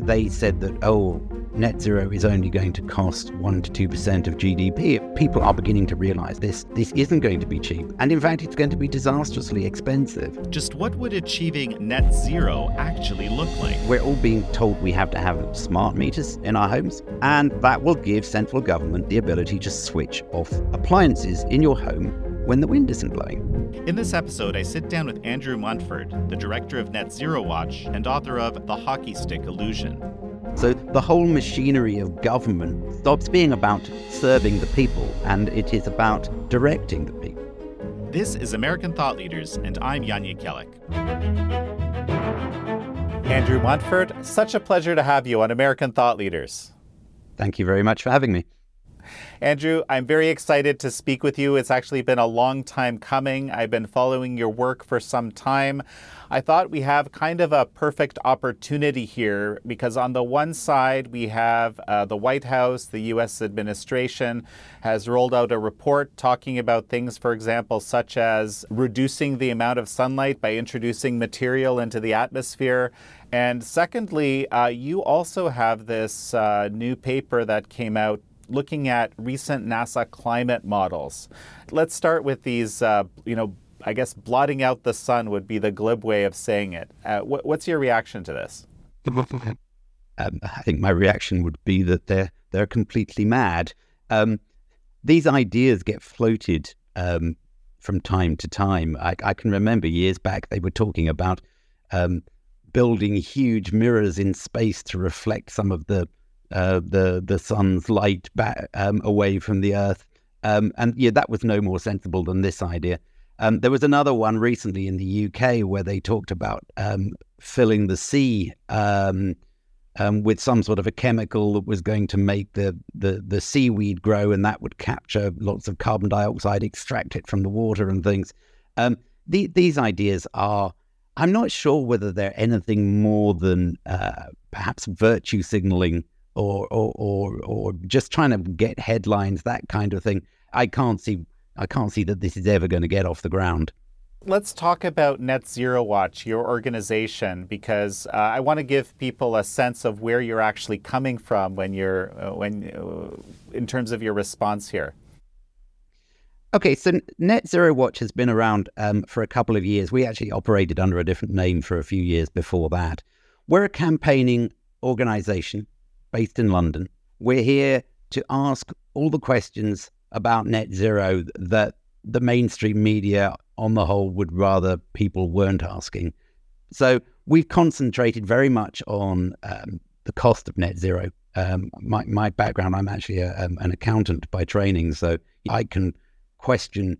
they said that, oh, net zero is only going to cost 1 to 2% of GDP, people are beginning to realize this this isn't going to be cheap. And in fact, it's going to be disastrously expensive. Just what would achieving net zero actually look like? We're all being told we have to have smart meters in our homes, and that will give central government the ability to switch off appliances in your home when the wind isn't blowing. In this episode, I sit down with Andrew Montford, the director of Net Zero Watch and author of The Hockey Stick Illusion. So the whole machinery of government stops being about serving the people and it is about directing the people. This is American Thought Leaders, and I'm Jan Jekielek. Andrew Montford, such a pleasure to have you on American Thought Leaders. Thank you very much for having me. Andrew, I'm very excited to speak with you. It's actually been a long time coming. I've been following your work for some time. I thought we have kind of a perfect opportunity here because, on the one side, we have uh, the White House, the U.S. administration has rolled out a report talking about things, for example, such as reducing the amount of sunlight by introducing material into the atmosphere. And secondly, uh, you also have this uh, new paper that came out looking at recent NASA climate models. Let's start with these, uh, you know, I guess blotting out the sun would be the glib way of saying it. Uh, wh- what's your reaction to this? Um, I think my reaction would be that they're they're completely mad. Um, these ideas get floated um, from time to time. I, I, can remember years back they were talking about um, building huge mirrors in space to reflect some of the uh, the the sun's light back um, away from the Earth. Um, and yeah, that was no more sensible than this idea. Um, there was another one recently in the UK where they talked about um, filling the sea um, um, with some sort of a chemical that was going to make the, the, the seaweed grow, and that would capture lots of carbon dioxide, extract it from the water, and things. The, these ideas are. I'm not sure whether they're anything more than uh, perhaps virtue signaling or, or or or just trying to get headlines, that kind of thing. I can't see I can't see that this is ever going to get off the ground. Let's talk about Net Zero Watch, your organization, because uh, I want to give people a sense of where you're actually coming from when you're uh, when uh, in terms of your response here. Okay, so Net Zero Watch has been around um, for a couple of years. We actually operated under a different name for a few years before that. We're a campaigning organization based in London. We're here to ask all the questions about net zero that the mainstream media on the whole would rather people weren't asking. So we've concentrated very much on um, the cost of net zero. Um, my, my background, I'm actually a, um, an accountant by training, so I can question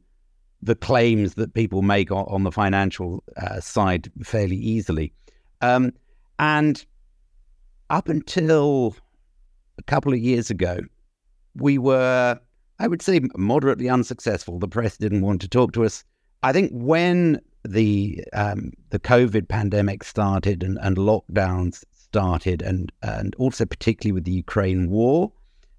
the claims that people make on, on the financial uh, side fairly easily. Um, and up until a couple of years ago, we were, I would say, moderately unsuccessful. The press didn't want to talk to us. I think when the um, the COVID pandemic started and, and lockdowns started, and and also particularly with the Ukraine war,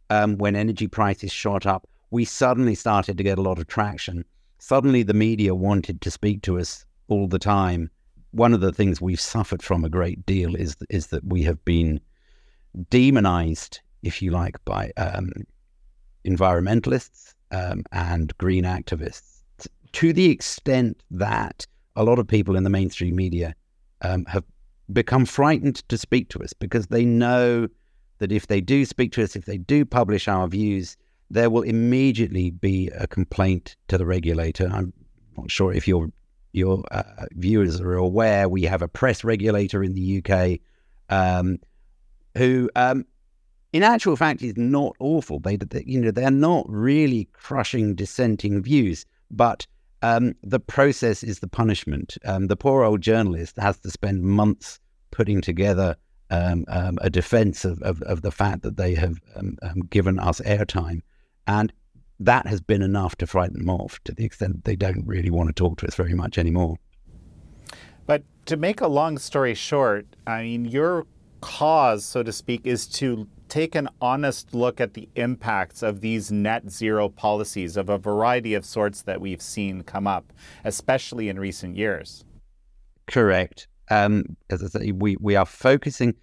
um, when energy prices shot up, we suddenly started to get a lot of traction. Suddenly, the media wanted to speak to us all the time. One of the things we've suffered from a great deal is is that we have been demonized, if you like, by um, environmentalists um, and green activists to the extent that a lot of people in the mainstream media um, have become frightened to speak to us because they know that if they do speak to us, if they do publish our views, there will immediately be a complaint to the regulator. I'm not sure if your your uh, viewers are aware. We have a press regulator in the UK um, who, um, in actual fact, is not awful. They, they, you know, they're not really crushing dissenting views, but um, the process is the punishment. Um, the poor old journalist has to spend months putting together um, um, a defense of, of, of, the fact that they have given us airtime, and that has been enough to frighten them off to the extent that they don't really want to talk to us very much anymore. But to make a long story short, I mean, your cause, so to speak, is to take an honest look at the impacts of these net zero policies of a variety of sorts that we've seen come up, especially in recent years. Correct. Um, as I say, we, we are focusing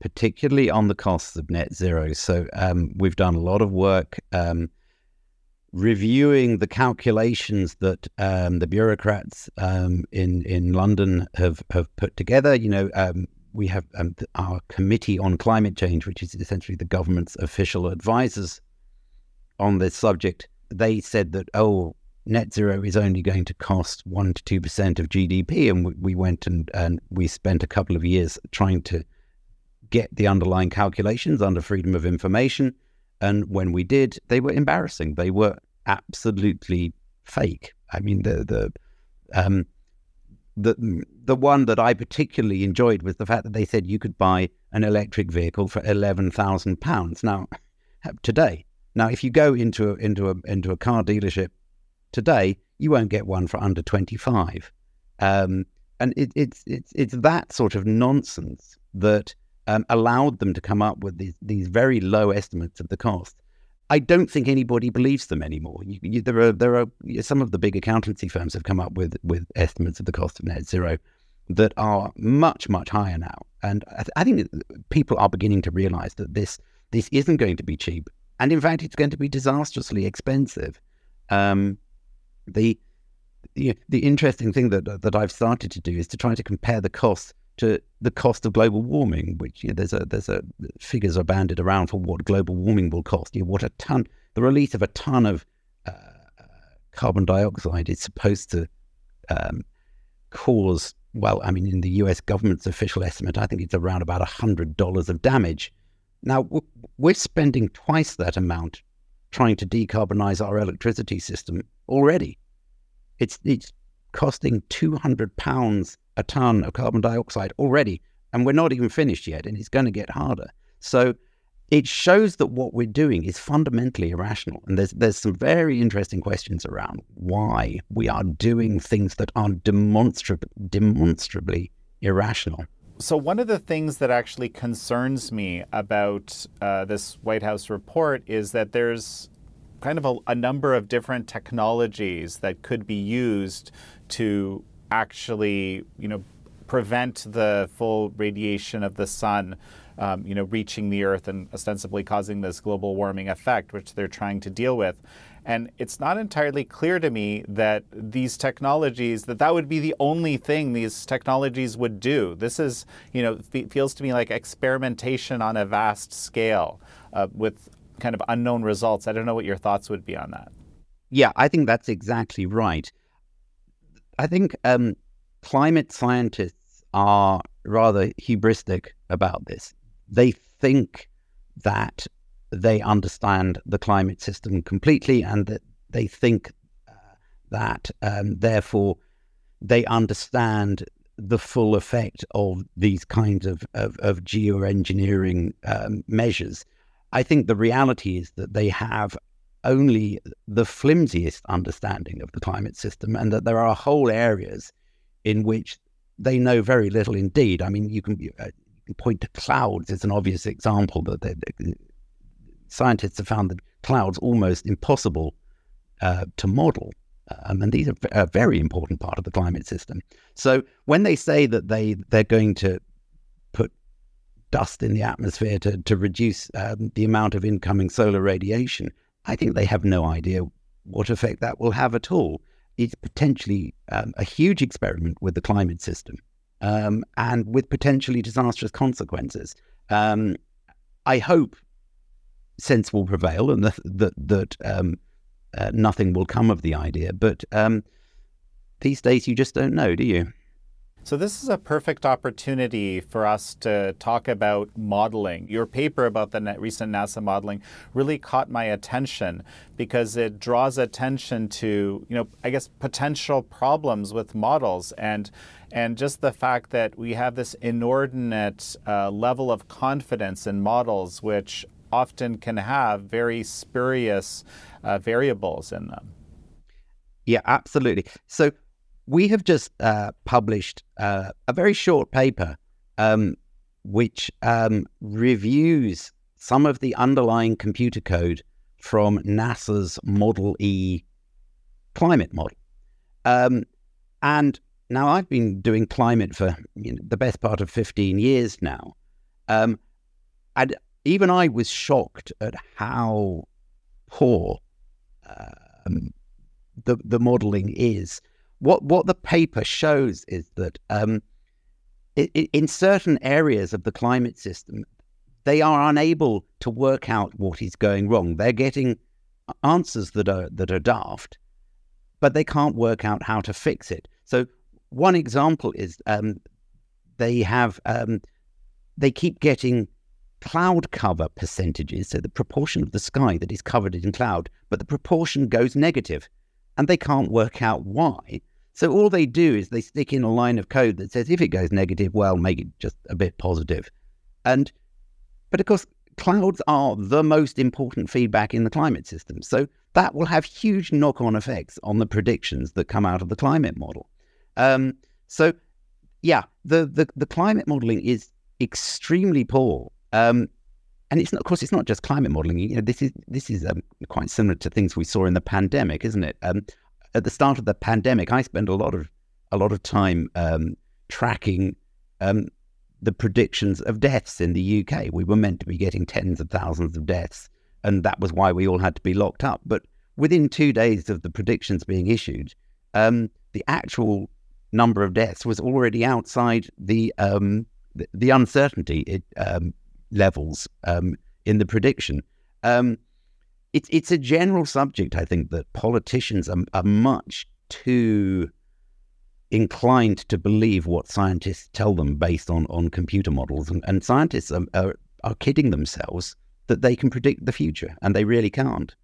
particularly on the costs of net zero. So um, we've done a lot of work um, reviewing the calculations that um, the bureaucrats um, in in London have have put together. You know, um, we have um, our committee on climate change, which is essentially the government's official advisors on this subject. They said that oh, net zero is only going to cost one to two percent of GDP, and we, we went and and we spent a couple of years trying to get the underlying calculations under freedom of information and when we did, they were embarrassing. They were absolutely fake. I mean, the the um, the the one that I particularly enjoyed was the fact that they said you could buy an electric vehicle for eleven thousand pounds. Now, today, now if you go into a, into a into a car dealership today, you won't get one for under twenty five. Um, and it, it's it's it's that sort of nonsense that um, allowed them to come up with these, these very low estimates of the cost. I don't think anybody believes them anymore. You, you, there are there are some of the big accountancy firms have come up with with estimates of the cost of net zero that are much much higher now, and I, th- I think people are beginning to realise that this this isn't going to be cheap, and in fact, it's going to be disastrously expensive. Um, the the, the interesting thing that that I've started to do is to try to compare the costs to the cost of global warming, which you know, there's a there's a figures are banded around for what global warming will cost. You know, what a ton, the release of a ton of uh, carbon dioxide is supposed to um, cause. Well, I mean, in the U.S. government's official estimate, I think it's around about hundred dollars of damage. Now we're spending twice that amount trying to decarbonize our electricity system already. It's it's costing two hundred pounds a ton of carbon dioxide already, and we're not even finished yet, and it's going to get harder. So it shows that what we're doing is fundamentally irrational. And there's there's some very interesting questions around why we are doing things that are demonstrably demonstrably irrational. So one of the things that actually concerns me about uh, this White House report is that there's kind of a, a number of different technologies that could be used to actually, you know, prevent the full radiation of the sun, um, you know, reaching the Earth and ostensibly causing this global warming effect, which they're trying to deal with. And it's not entirely clear to me that these technologies, that that would be the only thing these technologies would do. This is, you know, feels to me like experimentation on a vast scale uh, with kind of unknown results. I don't know what your thoughts would be on that. Yeah, I think that's exactly right. I think um, climate scientists are rather hubristic about this. They think that they understand the climate system completely and that they think uh, that um, therefore they understand the full effect of these kinds of, of, of geoengineering um, measures. I think the reality is that they have only the flimsiest understanding of the climate system, and that there are whole areas in which they know very little indeed. I mean, you can, uh, you can point to clouds as an obvious example they, scientists have found that clouds almost impossible uh, to model. Um, and these are a very important part of the climate system. So when they say that they they're going to put dust in the atmosphere to to reduce um, the amount of incoming solar radiation, I think they have no idea what effect that will have at all. It's potentially um, a huge experiment with the climate system um, and with potentially disastrous consequences. Um, I hope sense will prevail and that that, that um, uh, nothing will come of the idea. But um, these days, you just don't know, do you? So, this is a perfect opportunity for us to talk about modeling. Your paper about the recent NASA modeling really caught my attention because it draws attention to, you know, I guess potential problems with models and and just the fact that we have this inordinate uh, level of confidence in models, which often can have very spurious uh, variables in them. Yeah, absolutely. So we have just uh, published uh, a very short paper um, which um, reviews some of the underlying computer code from NASA's Model E climate model. Um, and now I've been doing climate for you know, the best part of 15 years now. Um, and even I was shocked at how poor um, the the modelling is. What what the paper shows is that um, in certain areas of the climate system, they are unable to work out what is going wrong. They're getting answers that are that are daft, but they can't work out how to fix it. So one example is um, they have um, they keep getting cloud cover percentages, so the proportion of the sky that is covered in cloud, but the proportion goes negative, and they can't work out why. So all they do is they stick in a line of code that says if it goes negative, well, make it just a bit positive. And but of course, clouds are the most important feedback in the climate system. So that will have huge knock-on effects on the predictions that come out of the climate model. Um, so yeah, the, the the climate modeling is extremely poor um, and it's not, of course, it's not just climate modeling. You know, this is this is um, quite similar to things we saw in the pandemic, isn't it? Um, at the start of the pandemic, I spent a lot of a lot of time um, tracking um, the predictions of deaths in the UK. We were meant to be getting tens of thousands of deaths, and that was why we all had to be locked up. But within two days of the predictions being issued, um, the actual number of deaths was already outside the um, the, the uncertainty it, um, levels um, in the prediction. It's it's a general subject, I think, that politicians are, are much too inclined to believe what scientists tell them based on, on computer models. And, and scientists are, are, are kidding themselves that they can predict the future, and they really can't.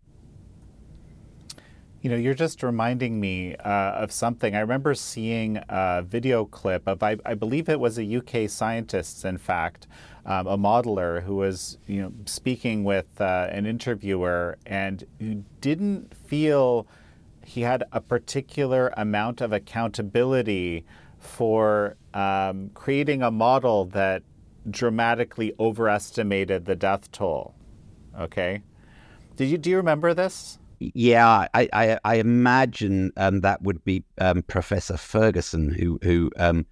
You know, you're just reminding me uh, of something. I remember seeing a video clip of, I, I believe it was a UK scientist, in fact, um, a modeler who was, you know, speaking with uh, an interviewer and who didn't feel he had a particular amount of accountability for um, creating a model that dramatically overestimated the death toll. Okay, did you do you remember this? Yeah, I I, I imagine um, that would be um, Professor Ferguson who who um,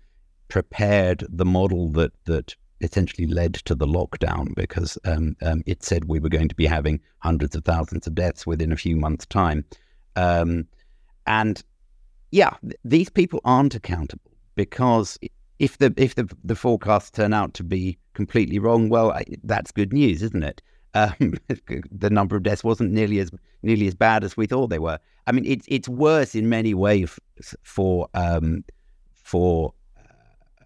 prepared the model that that essentially led to the lockdown because um, um, it said we were going to be having hundreds of thousands of deaths within a few months' time. Um, and yeah, th- these people aren't accountable because if the if the the forecasts turn out to be completely wrong, well, I, that's good news, isn't it? Um, the number of deaths wasn't nearly as nearly as bad as we thought they were. I mean, it's it's worse in many ways for um, for uh,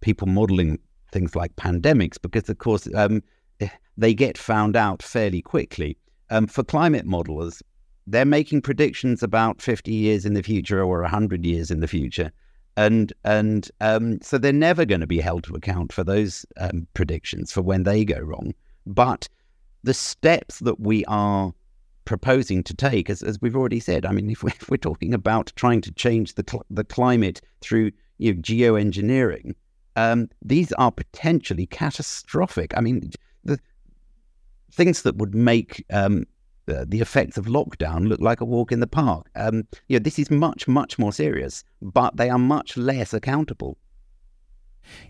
people modeling things like pandemics because, of course, um, eh, they get found out fairly quickly. Um, for climate modelers, they're making predictions about 50 years in the future or 100 years in the future. And and um, so they're never going to be held to account for those um, predictions for when they go wrong. But the steps that we are proposing to take, as, as we've already said, I mean, if, we, are talking about trying to change the, cl- the climate through you know, geoengineering, um, these are potentially catastrophic. I mean, the things that would make um, uh, the effects of lockdown look like a walk in the park. Um, you know, this is much, much more serious, but they are much less accountable.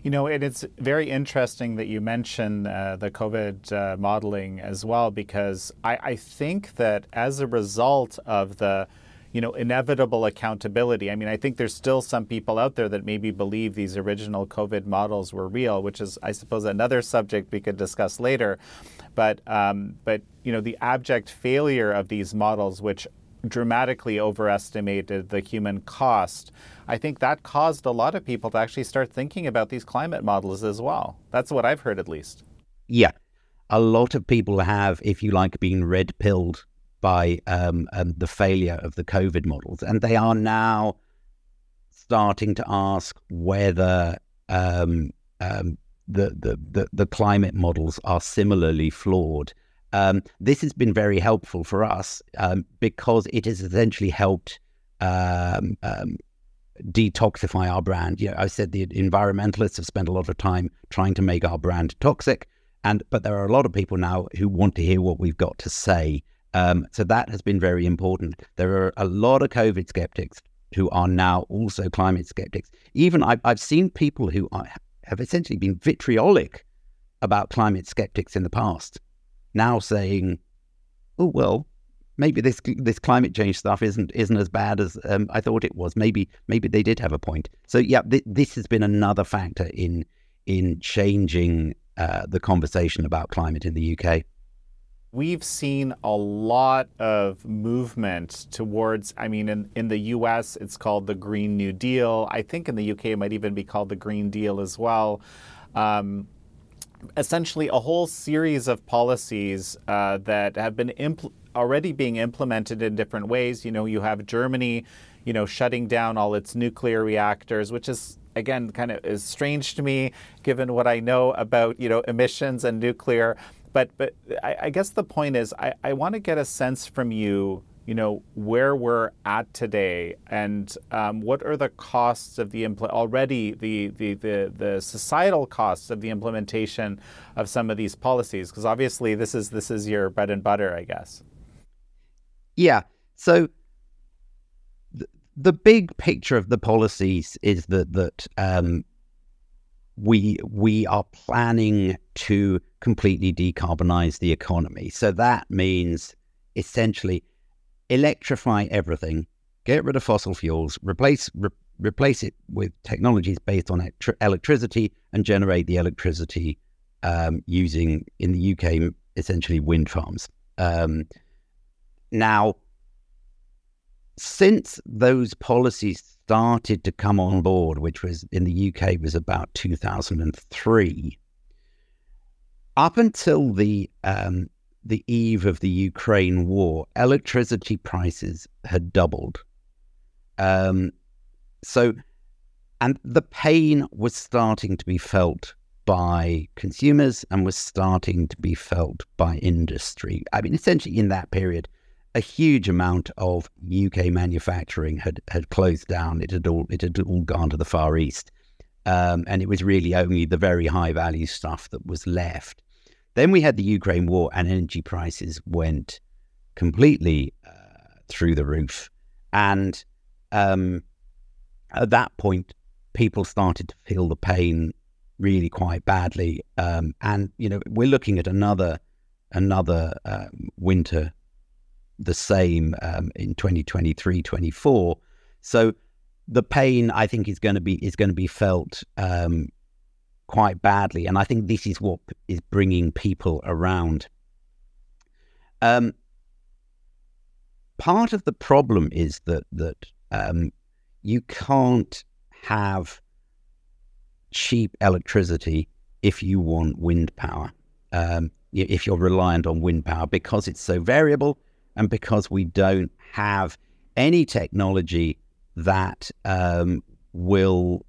You know, and it's very interesting that you mention uh, the COVID uh, modeling as well, because I, I think that as a result of the you know, inevitable accountability. I mean, I think there's still some people out there that maybe believe these original COVID models were real, which is, I suppose, another subject we could discuss later. But, um, but you know, the abject failure of these models, which dramatically overestimated the human cost, I think that caused a lot of people to actually start thinking about these climate models as well. That's what I've heard, at least. Yeah. A lot of people have, if you like, been red pilled by um, um, the failure of the COVID models. And they are now starting to ask whether um, um, the, the, the, the, climate models are similarly flawed. Um, this has been very helpful for us um, because it has essentially helped detoxify our brand. You know, I said the environmentalists have spent a lot of time trying to make our brand toxic. And but there are a lot of people now who want to hear what we've got to say um, so that has been very important. There are a lot of COVID skeptics who are now also climate skeptics. Even I've, I've seen people who are, have essentially been vitriolic about climate skeptics in the past, now saying, "Oh well, maybe this this climate change stuff isn't isn't as bad as um, I thought it was. Maybe maybe they did have a point." So yeah, th- this has been another factor in in changing uh, the conversation about climate in the UK. We've seen a lot of movement towards, I mean, in, in the US, it's called the Green New Deal. I think in the UK, it might even be called the Green Deal as well. Um, essentially, a whole series of policies uh, that have been impl- already being implemented in different ways. You know, you have Germany, you know, shutting down all its nuclear reactors, which is again kind of is strange to me given what I know about you know emissions and nuclear. But but I, I guess the point is I, I want to get a sense from you you know where we're at today and um, what are the costs of the impl- already the, the, the the societal costs of the implementation of some of these policies because obviously this is this is your bread and butter I guess. Yeah. So the big picture of the policies is that that um, we we are planning to completely decarbonize the economy. So that means essentially electrify everything, get rid of fossil fuels, replace re- replace it with technologies based on electricity, and generate the electricity um, using in the UK essentially wind farms. Um, now since those policies started to come on board, which was in the UK was about 2003, up until the um, the eve of the Ukraine war, electricity prices had doubled. Um, so, and the pain was starting to be felt by consumers and was starting to be felt by industry. I mean, essentially, in that period, a huge amount of UK manufacturing had, had closed down. It had all it had all gone to the Far East, um, and it was really only the very high value stuff that was left. Then we had the Ukraine war, and energy prices went completely uh, through the roof. And um, at that point, people started to feel the pain really quite badly. Um, and you know, we're looking at another another uh, winter the same um, in 2023, 24. So the pain, I think, is going to be is going to be felt um, quite badly, and I think this is what is bringing people around. Um, part of the problem is that that um, you can't have cheap electricity if you want wind power. Um, if you're reliant on wind power because it's so variable and because we don't have any technology that um, will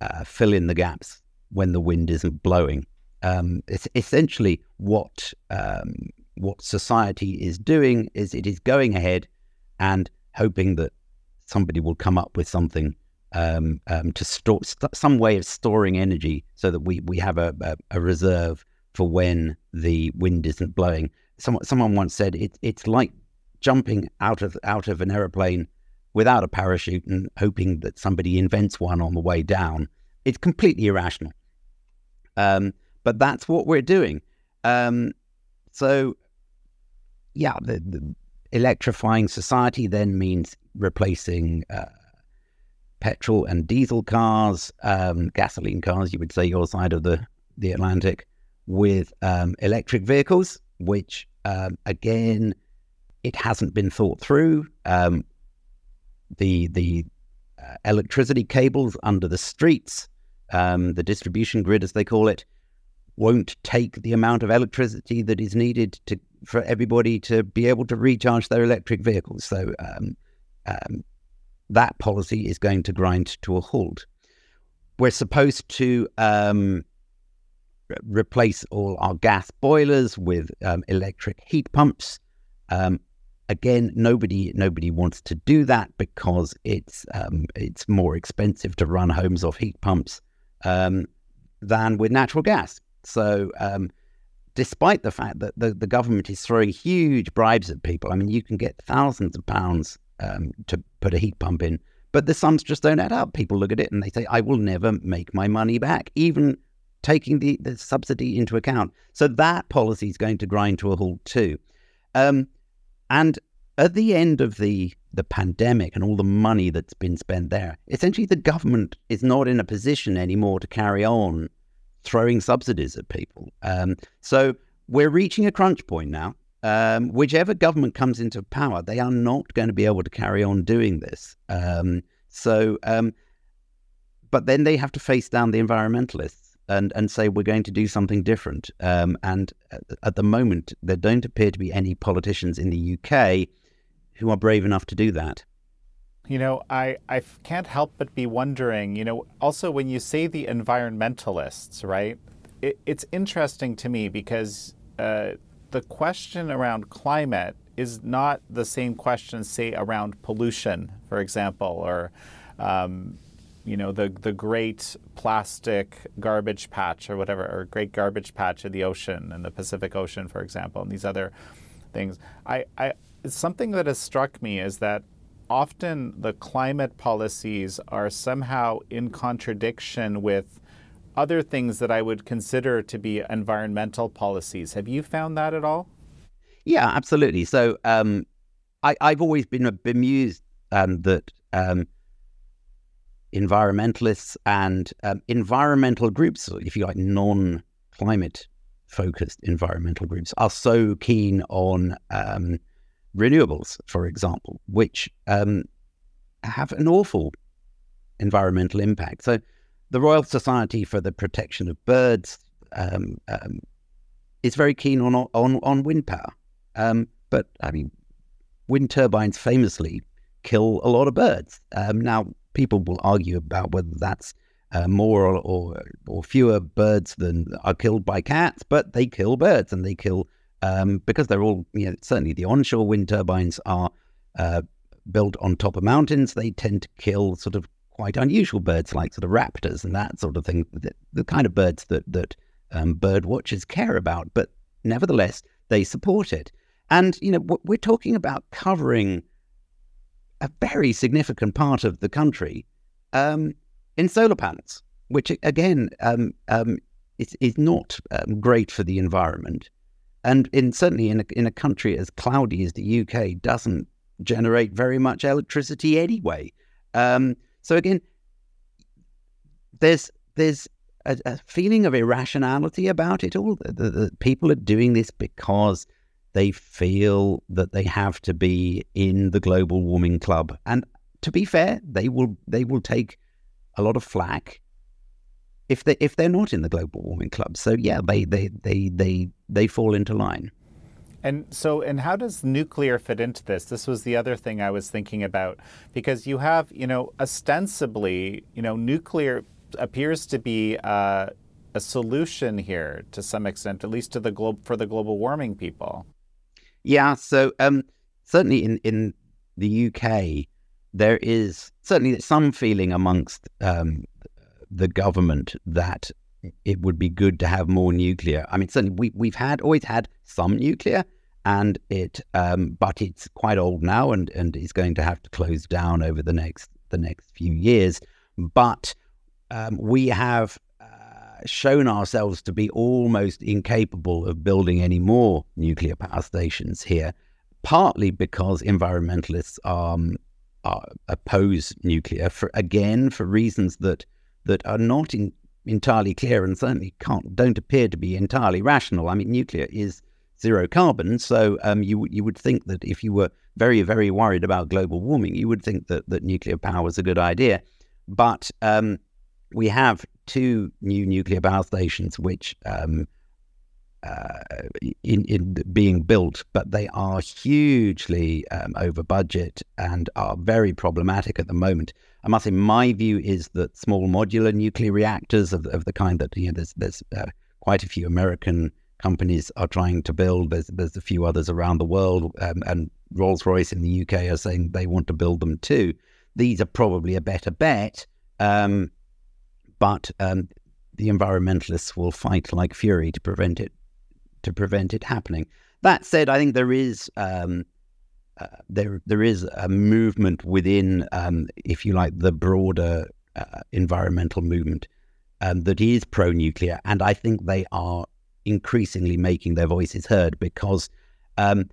uh, fill in the gaps when the wind isn't blowing. Um, it's essentially what um, what society is doing is it is going ahead and hoping that somebody will come up with something um, um to store st- some way of storing energy so that we we have a, a, a reserve for when the wind isn't blowing. Someone someone once said it, it's like jumping out of out of an aeroplane without a parachute and hoping that somebody invents one on the way down. It's completely irrational. Um, but that's what we're doing. Um, so, yeah, the, the, electrifying society then means replacing uh, petrol and diesel cars, um, gasoline cars, you would say your side of the, the Atlantic, with um, electric vehicles, which um, again it hasn't been thought through. Um, the the uh, electricity cables under the streets, um, the distribution grid, as they call it, won't take the amount of electricity that is needed to for everybody to be able to recharge their electric vehicles. So um, um that policy is going to grind to a halt. We're supposed to um, replace all our gas boilers with um, electric heat pumps. Um, Again, nobody nobody wants to do that because it's um, it's more expensive to run homes off heat pumps um, than with natural gas. So, um, despite the fact that the, the government is throwing huge bribes at people, I mean, you can get thousands of pounds um, to put a heat pump in, but the sums just don't add up. People look at it and they say, "I will never make my money back," even taking the, the subsidy into account. So that policy is going to grind to a halt too. Um, and at the end of the the pandemic and all the money that's been spent there, essentially the government is not in a position anymore to carry on throwing subsidies at people. Um, so we're reaching a crunch point now. Um, whichever government comes into power, they are not going to be able to carry on doing this. Um, so, um, but then they have to face down the environmentalists and, and say we're going to do something different. Um, and at, the moment, there don't appear to be any politicians in the UK who are brave enough to do that. You know, I, I can't help but be wondering, you know, also when you say the environmentalists, right? It, it's interesting to me because uh, the question around climate is not the same question, say, around pollution, for example, or um, you know the the great plastic garbage patch or whatever, or great garbage patch of the ocean and the Pacific Ocean, for example, and these other things. I, I something that has struck me is that often the climate policies are somehow in contradiction with other things that I would consider to be environmental policies. Have you found that at all? Yeah, absolutely. So um, I, have always been bemused um, that um, environmentalists and um, environmental groups, if you like, non climate focused environmental groups, are so keen on um, renewables, for example, which um, have an awful environmental impact. So the Royal Society for the Protection of Birds um, um, is very keen on on on wind power, um, but I mean, wind turbines famously kill a lot of birds. Now, people will argue about whether that's uh, more or, or, or fewer birds than are killed by cats, but they kill birds and they kill um, because they're all you know certainly the onshore wind turbines are uh, built on top of mountains. They tend to kill sort of quite unusual birds like sort of raptors and that sort of thing, the, the kind of birds that that um, bird watchers care about. But nevertheless, they support it. And you know, we're talking about covering a very significant part of the country um, in solar panels, which again um, um, is, is not um, great for the environment. And in certainly in a, in a country as cloudy as the UK, doesn't generate very much electricity anyway. Um, so again, there's there's a, a, feeling of irrationality about it all. The, the, the, people are doing this because they feel that they have to be in the global warming club. And to be fair, they will they will take a lot of flack if they if they're not in the global warming club. So yeah, they they they they they fall into line. And so, and how does nuclear fit into this? This was the other thing I was thinking about because you have, you know, ostensibly, you know, nuclear appears to be uh, a solution here to some extent, at least to the globe for the global warming people. Yeah. So um, certainly in in the UK, there is certainly some feeling amongst um, the government that it would be good to have more nuclear. I mean, certainly we we've had always had some nuclear, and it um, but it's quite old now, and and is going to have to close down over the next the next few years. But um, we have shown ourselves to be almost incapable of building any more nuclear power stations here, partly because environmentalists um, are, oppose nuclear for again for reasons that that are not in, entirely clear and certainly can't don't appear to be entirely rational. I mean, nuclear is zero carbon, so um, you you would think that if you were very very worried about global warming, you would think that that nuclear power was a good idea. But um, we have two new nuclear power stations which um, uh, in, in being built, but they are hugely um, over budget and are very problematic at the moment. I must say, my view is that small modular nuclear reactors of, of the kind that you know, there's there's uh, quite a few American companies are trying to build. There's there's a few others around the world, um, and Rolls Royce in the UK are saying they want to build them too. These are probably a better bet, um, but um, the environmentalists will fight like fury to prevent it to prevent it happening. That said, I think there is um, uh, there there is a movement within, um, if you like, the broader uh, environmental movement um, that is pro nuclear. And I think they are increasingly making their voices heard because um,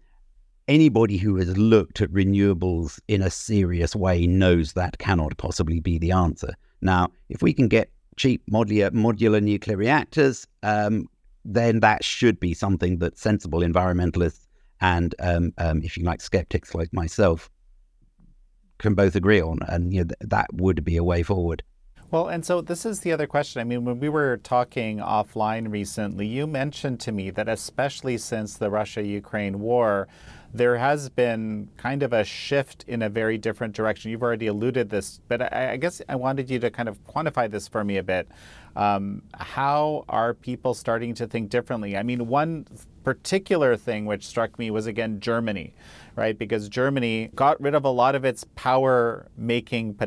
anybody who has looked at renewables in a serious way knows that cannot possibly be the answer. Now, if we can get cheap modular, modular nuclear reactors, um, then that should be something that sensible environmentalists and, um, um, if you like, skeptics like myself can both agree on. And you know, th- that would be a way forward. Well, and so this is the other question. I mean, when we were talking offline recently, you mentioned to me that especially since the Russia Ukraine war, there has been kind of a shift in a very different direction. You've already alluded this, but I, I guess I wanted you to kind of quantify this for me a bit. Um, how are people starting to think differently? I mean, one particular thing which struck me was again Germany, right? Because Germany got rid of a lot of its power making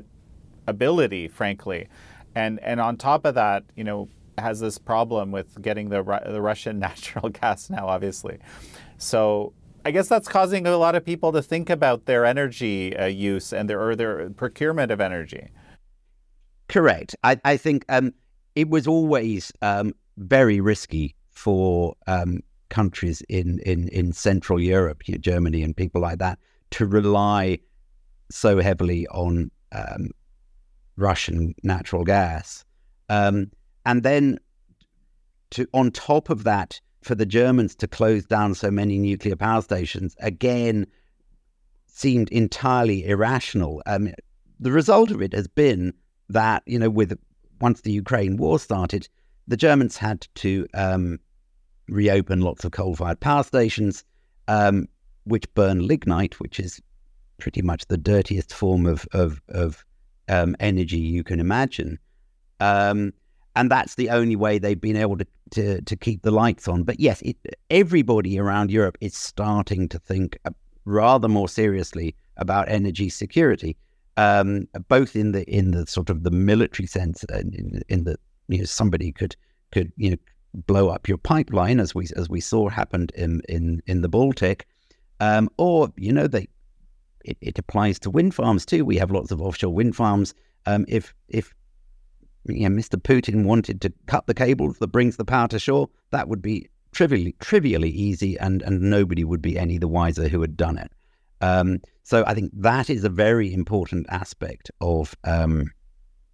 ability, frankly. And and on top of that, you know, has this problem with getting the the Russian natural gas now, obviously. So I guess that's causing a lot of people to think about their energy uh, use and their or their procurement of energy. Correct. I, I think um, it was always um, very risky for um, countries in, in, in Central Europe, you know, Germany and people like that, to rely so heavily on um, Russian natural gas. Um, and then to on top of that, for the Germans to close down so many nuclear power stations again seemed entirely irrational. Um, the result of it has been that you know, with once the Ukraine war started, the Germans had to um, reopen lots of coal-fired power stations, um, which burn lignite, which is pretty much the dirtiest form of of, of um, energy you can imagine. Um, and that's the only way they've been able to, to, to keep the lights on. But yes, it, everybody around Europe is starting to think uh, rather more seriously about energy security, um, both in the in the sort of the military sense, and in, in the you know somebody could could you know blow up your pipeline as we as we saw happened in in in the Baltic, um, or you know they it, it applies to wind farms too. We have lots of offshore wind farms. Um, if if you know, Mr. Putin wanted to cut the cable that brings the power to shore, that would be trivially trivially easy, and and nobody would be any the wiser who had done it. Um, so I think that is a very important aspect of um,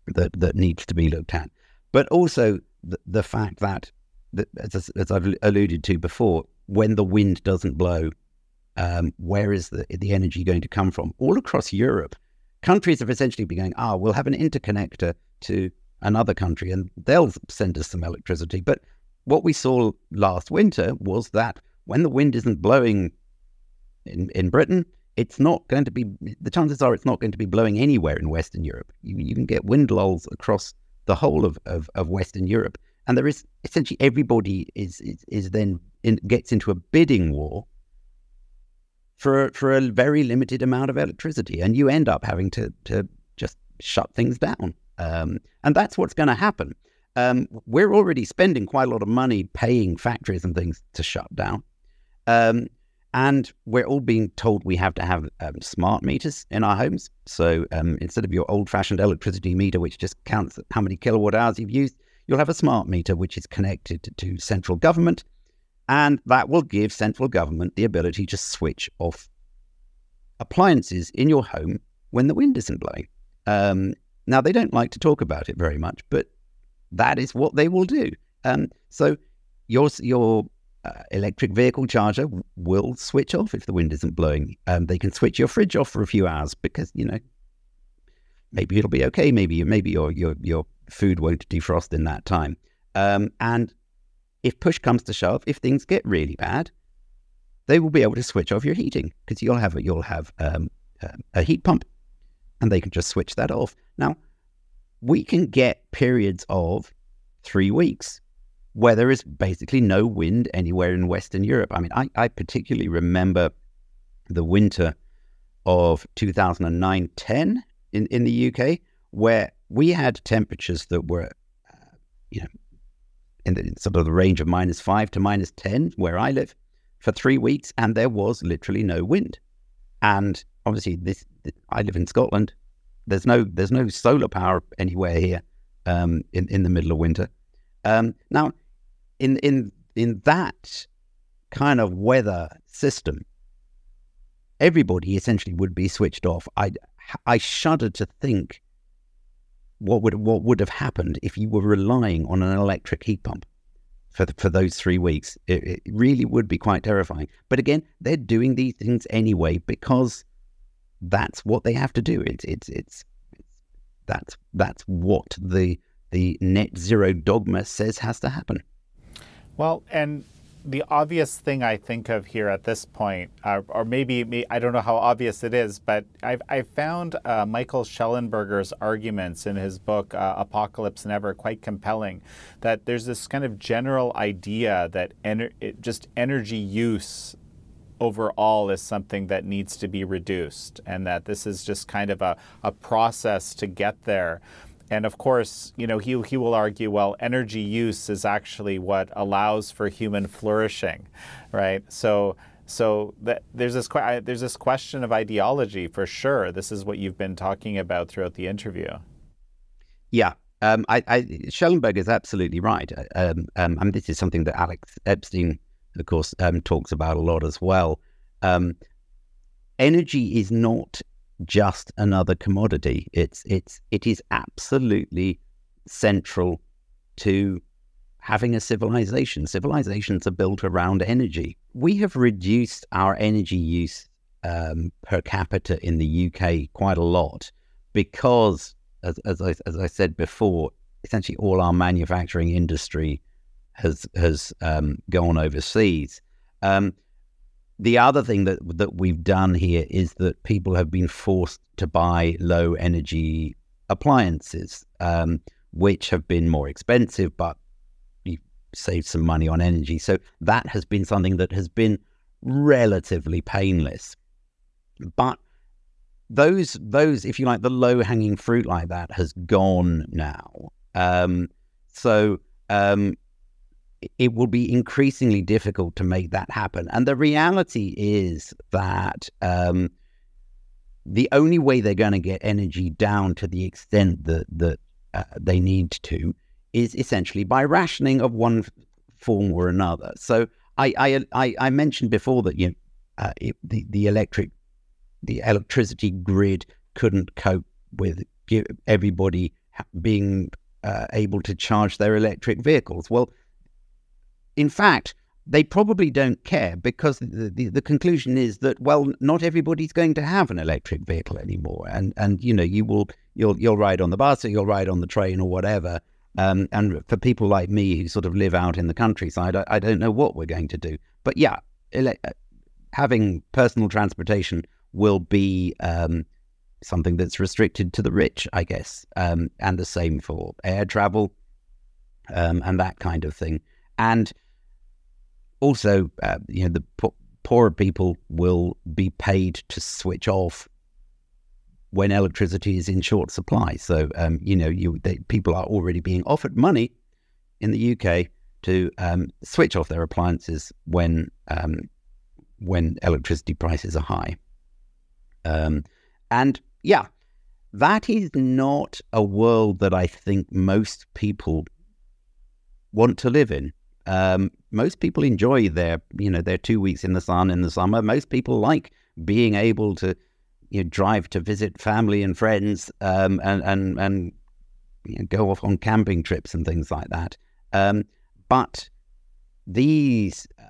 that that needs to be looked at. But also the, the fact that, that as, as I've alluded to before, when the wind doesn't blow, um, where is the, the energy going to come from? All across Europe, countries have essentially been going, ah, we'll have an interconnector to another country and they'll send us some electricity. But what we saw last winter was that when the wind isn't blowing in, in Britain, it's not going to be, the chances are it's not going to be blowing anywhere in Western Europe. You, you can get wind lulls across the whole of, of, of Western Europe. And there is essentially everybody is, is, is then in, gets into a bidding war for for a very limited amount of electricity, and you end up having to to just shut things down. Um, and that's what's going to happen. Um, we're already spending quite a lot of money paying factories and things to shut down. Um, and we're all being told we have to have um, smart meters in our homes. So um, instead of your old fashioned electricity meter, which just counts how many kilowatt hours you've used, you'll have a smart meter which is connected to central government and that will give central government the ability to switch off appliances in your home when the wind isn't blowing. Um, now, they don't like to talk about it very much, but that is what they will do. Um, so your, your uh, electric vehicle charger will switch off if the wind isn't blowing. Um, they can switch your fridge off for a few hours because, you know, maybe it'll be okay. Maybe maybe your your your food won't defrost in that time. Um, and if push comes to shove, if things get really bad, they will be able to switch off your heating because you'll have a, you'll have um, a heat pump, and they can just switch that off. Now, we can get periods of three weeks where there is basically no wind anywhere in Western Europe. I mean, I, I particularly remember the winter of 2009 10 in, in the UK, where we had temperatures that were, uh, you know, in the sort of the range of minus five to minus 10 where I live for three weeks, and there was literally no wind. And obviously, this I live in Scotland. There's no there's no solar power anywhere here um, in in the middle of winter. Um, now, in in in that kind of weather system, everybody essentially would be switched off. I I shudder to think what would what would have happened if you were relying on an electric heat pump for the, for those three weeks. It, it, really would be quite terrifying. But again, they're doing these things anyway because that's what they have to do. It's it's it's, that's that's what the the net zero dogma says has to happen. Well, and the obvious thing I think of here at this point, uh, or maybe I don't know how obvious it is, but I've, I've found uh, Michael Shellenberger's arguments in his book uh, Apocalypse Never quite compelling. That there's this kind of general idea that ener- just energy use overall is something that needs to be reduced, and that this is just kind of a, a process to get there. And of course, you know, he, he will argue, well, energy use is actually what allows for human flourishing, right? So, so that, there's this there's this question of ideology for sure. This is what you've been talking about throughout the interview. Yeah, um, I, I, Schellenberg is absolutely right. Um, um, and this is something that Alex Epstein, of course, um, talks about a lot as well. Um, energy is not just another commodity. It's it's it is absolutely central to having a civilization. Civilizations are built around energy. We have reduced our energy use um, per capita in the UK quite a lot because, as, as, I, as I said before, essentially all our manufacturing industry has has um, gone overseas. Um, the other thing that that we've done here is that people have been forced to buy low energy appliances, um, which have been more expensive, but you save some money on energy. So that has been something that has been relatively painless. But those those, if you like, the low hanging fruit like that has gone now. Um, so um, it will be increasingly difficult to make that happen. And the reality is that um, the only way they're going to get energy down to the extent that that uh, they need to is essentially by rationing of one form or another. So I I I, I mentioned before that you know uh, it, the the electric the electricity grid couldn't cope with everybody being uh, able to charge their electric vehicles. Well, in fact, they probably don't care because the, the, the, conclusion is that well not everybody's going to have an electric vehicle anymore. And and you know you will you'll you'll ride on the bus or you'll ride on the train or whatever. Um, and for people like me who sort of live out in the countryside I, I don't know what we're going to do. But yeah ele- uh, having personal transportation will be um, something that's restricted to the rich I guess. Um, and the same for air travel um, and that kind of thing. And also, uh, you know, the po- poorer people will be paid to switch off when electricity is in short supply. So, um, you know, you they, people are already being offered money in the UK to um, switch off their appliances when um, when electricity prices are high. Um, and yeah, that is not a world that I think most people want to live in. Um, most people enjoy their, you know, their two weeks in the sun in the summer. Most people like being able to, you know, drive to visit family and friends, um, and and and you know, go off on camping trips and things like that. Um, but these uh,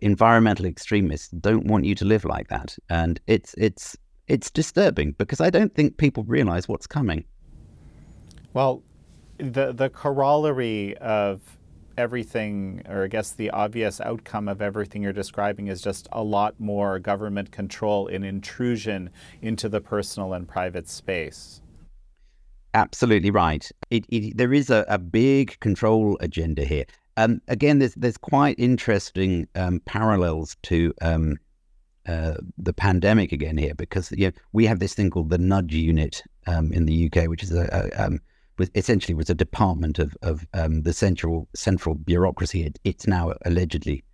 environmental extremists don't want you to live like that, and it's it's it's disturbing because I don't think people realize what's coming. Well, the the corollary of everything, or I guess the obvious outcome of everything you're describing is just a lot more government control and intrusion into the personal and private space. Absolutely right. It, it, there is a, a, big control agenda here. Um, again, there's there's quite interesting um, parallels to um, uh, the pandemic again here because you know, we have this thing called the Nudge Unit um, in the UK, which is a, a um, was essentially was a department of of um, the central central bureaucracy. It, it's now allegedly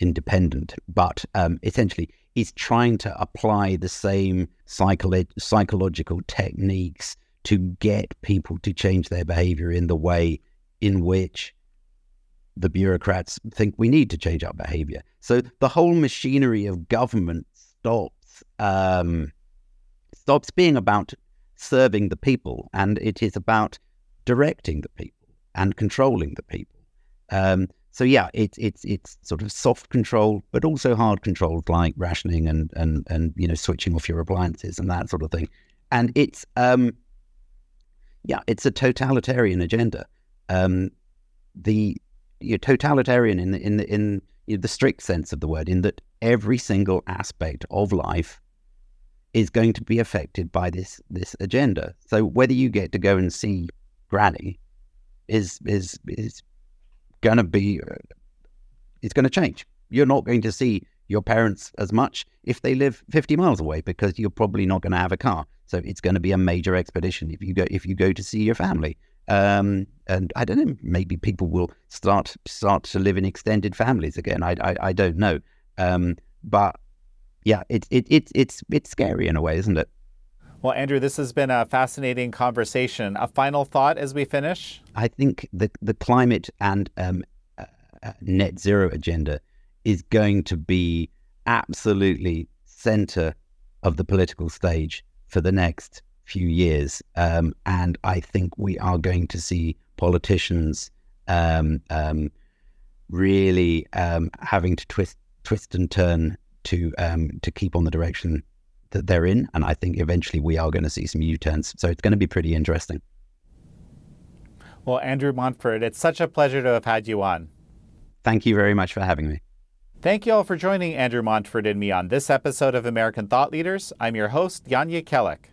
independent, but um, essentially is trying to apply the same psycholo- psychological techniques to get people to change their behavior in the way in which the bureaucrats think we need to change our behavior. So the whole machinery of government stops um, stops being about serving the people, and it is about directing the people and controlling the people. Um, so yeah, it's it's it's sort of soft control, but also hard controls like rationing and and and you know switching off your appliances and that sort of thing. And it's um, yeah, it's a totalitarian agenda. Um, the you know, totalitarian in the in the in you know, the strict sense of the word, in that every single aspect of life is going to be affected by this this agenda. So whether you get to go and see Granny is is is going to be uh, it's going to change. You're not going to see your parents as much if they live 50 miles away because you're probably not going to have a car. So it's going to be a major expedition if you go if you go to see your family. Um, and I don't know, maybe people will start start to live in extended families again. I I, I don't know. Um, but yeah, it's it, it, it's it's scary in a way, isn't it? Well, Andrew, this has been a fascinating conversation. A final thought as we finish? I think the the climate and um, uh, uh net zero agenda is going to be absolutely center of the political stage for the next few years. Um, and I think we are going to see politicians um, um, really um, having to twist, twist and turn to um, to keep on the direction that they're in. And I think eventually we are going to see some U turns. So it's going to be pretty interesting. Well, Andrew Montford, it's such a pleasure to have had you on. Thank you very much for having me. Thank you all for joining Andrew Montford and me on this episode of American Thought Leaders. I'm your host, Jan Jekielek.